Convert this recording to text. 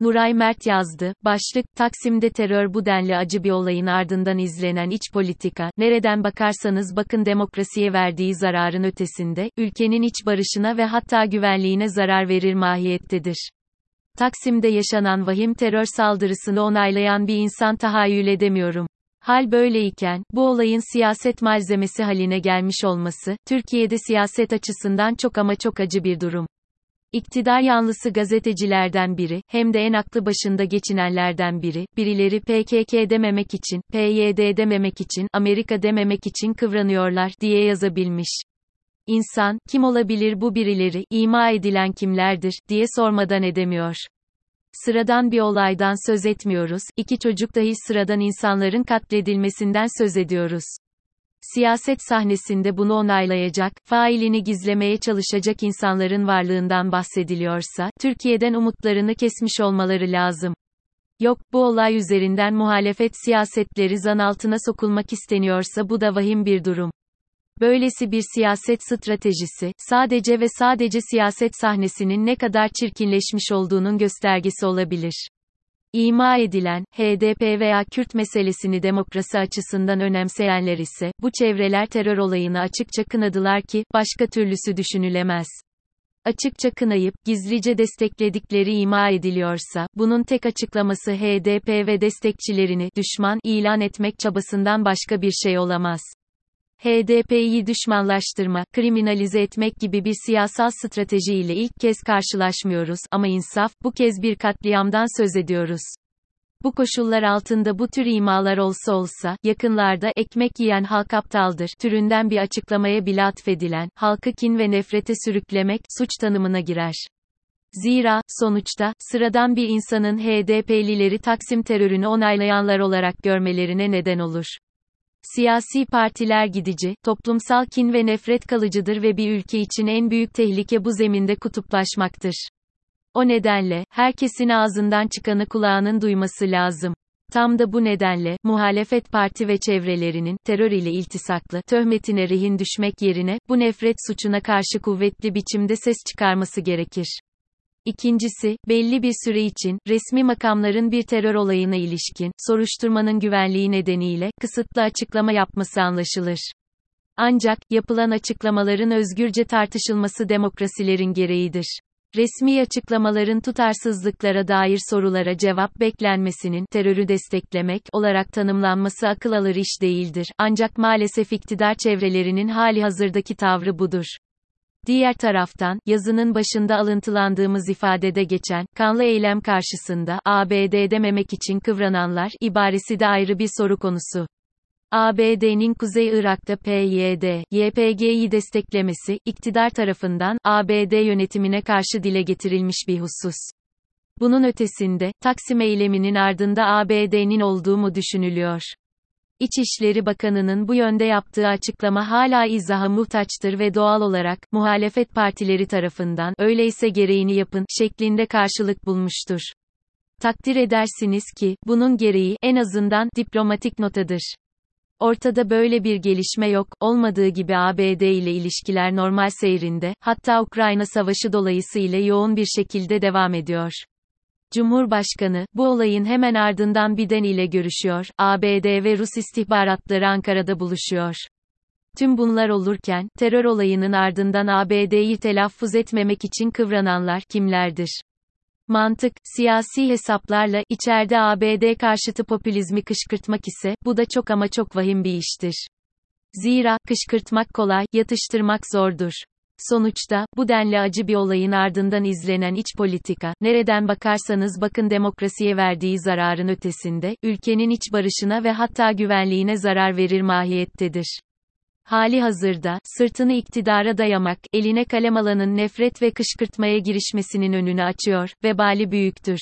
Nuray Mert yazdı, başlık, Taksim'de terör bu denli acı bir olayın ardından izlenen iç politika, nereden bakarsanız bakın demokrasiye verdiği zararın ötesinde, ülkenin iç barışına ve hatta güvenliğine zarar verir mahiyettedir. Taksim'de yaşanan vahim terör saldırısını onaylayan bir insan tahayyül edemiyorum. Hal böyleyken, bu olayın siyaset malzemesi haline gelmiş olması, Türkiye'de siyaset açısından çok ama çok acı bir durum. İktidar yanlısı gazetecilerden biri, hem de en aklı başında geçinenlerden biri, birileri PKK dememek için, PYD dememek için, Amerika dememek için kıvranıyorlar, diye yazabilmiş. İnsan, kim olabilir bu birileri, ima edilen kimlerdir, diye sormadan edemiyor. Sıradan bir olaydan söz etmiyoruz, iki çocuk dahi sıradan insanların katledilmesinden söz ediyoruz siyaset sahnesinde bunu onaylayacak, failini gizlemeye çalışacak insanların varlığından bahsediliyorsa, Türkiye'den umutlarını kesmiş olmaları lazım. Yok, bu olay üzerinden muhalefet siyasetleri zan altına sokulmak isteniyorsa bu da vahim bir durum. Böylesi bir siyaset stratejisi, sadece ve sadece siyaset sahnesinin ne kadar çirkinleşmiş olduğunun göstergesi olabilir. İma edilen, HDP veya Kürt meselesini demokrasi açısından önemseyenler ise, bu çevreler terör olayını açıkça kınadılar ki, başka türlüsü düşünülemez. Açıkça kınayıp, gizlice destekledikleri ima ediliyorsa, bunun tek açıklaması HDP ve destekçilerini, düşman, ilan etmek çabasından başka bir şey olamaz. HDP'yi düşmanlaştırma, kriminalize etmek gibi bir siyasal stratejiyle ilk kez karşılaşmıyoruz ama insaf, bu kez bir katliamdan söz ediyoruz. Bu koşullar altında bu tür imalar olsa olsa, yakınlarda ekmek yiyen halk aptaldır türünden bir açıklamaya bile atfedilen, halkı kin ve nefrete sürüklemek, suç tanımına girer. Zira, sonuçta, sıradan bir insanın HDP'lileri Taksim terörünü onaylayanlar olarak görmelerine neden olur. Siyasi partiler gidici, toplumsal kin ve nefret kalıcıdır ve bir ülke için en büyük tehlike bu zeminde kutuplaşmaktır. O nedenle, herkesin ağzından çıkanı kulağının duyması lazım. Tam da bu nedenle, muhalefet parti ve çevrelerinin, terör ile iltisaklı, töhmetine rehin düşmek yerine, bu nefret suçuna karşı kuvvetli biçimde ses çıkarması gerekir. İkincisi, belli bir süre için, resmi makamların bir terör olayına ilişkin, soruşturmanın güvenliği nedeniyle, kısıtlı açıklama yapması anlaşılır. Ancak, yapılan açıklamaların özgürce tartışılması demokrasilerin gereğidir. Resmi açıklamaların tutarsızlıklara dair sorulara cevap beklenmesinin terörü desteklemek olarak tanımlanması akıl alır iş değildir. Ancak maalesef iktidar çevrelerinin hali hazırdaki tavrı budur. Diğer taraftan, yazının başında alıntılandığımız ifadede geçen, kanlı eylem karşısında, ABD dememek için kıvrananlar, ibaresi de ayrı bir soru konusu. ABD'nin Kuzey Irak'ta PYD, YPG'yi desteklemesi, iktidar tarafından, ABD yönetimine karşı dile getirilmiş bir husus. Bunun ötesinde, Taksim eyleminin ardında ABD'nin olduğu mu düşünülüyor? İçişleri Bakanı'nın bu yönde yaptığı açıklama hala izaha muhtaçtır ve doğal olarak, muhalefet partileri tarafından, öyleyse gereğini yapın, şeklinde karşılık bulmuştur. Takdir edersiniz ki, bunun gereği, en azından, diplomatik notadır. Ortada böyle bir gelişme yok, olmadığı gibi ABD ile ilişkiler normal seyrinde, hatta Ukrayna savaşı dolayısıyla yoğun bir şekilde devam ediyor. Cumhurbaşkanı, bu olayın hemen ardından Biden ile görüşüyor, ABD ve Rus istihbaratları Ankara'da buluşuyor. Tüm bunlar olurken, terör olayının ardından ABD'yi telaffuz etmemek için kıvrananlar kimlerdir? Mantık, siyasi hesaplarla, içeride ABD karşıtı popülizmi kışkırtmak ise, bu da çok ama çok vahim bir iştir. Zira, kışkırtmak kolay, yatıştırmak zordur. Sonuçta, bu denli acı bir olayın ardından izlenen iç politika, nereden bakarsanız bakın demokrasiye verdiği zararın ötesinde, ülkenin iç barışına ve hatta güvenliğine zarar verir mahiyettedir. Hali hazırda, sırtını iktidara dayamak, eline kalem alanın nefret ve kışkırtmaya girişmesinin önünü açıyor, vebali büyüktür.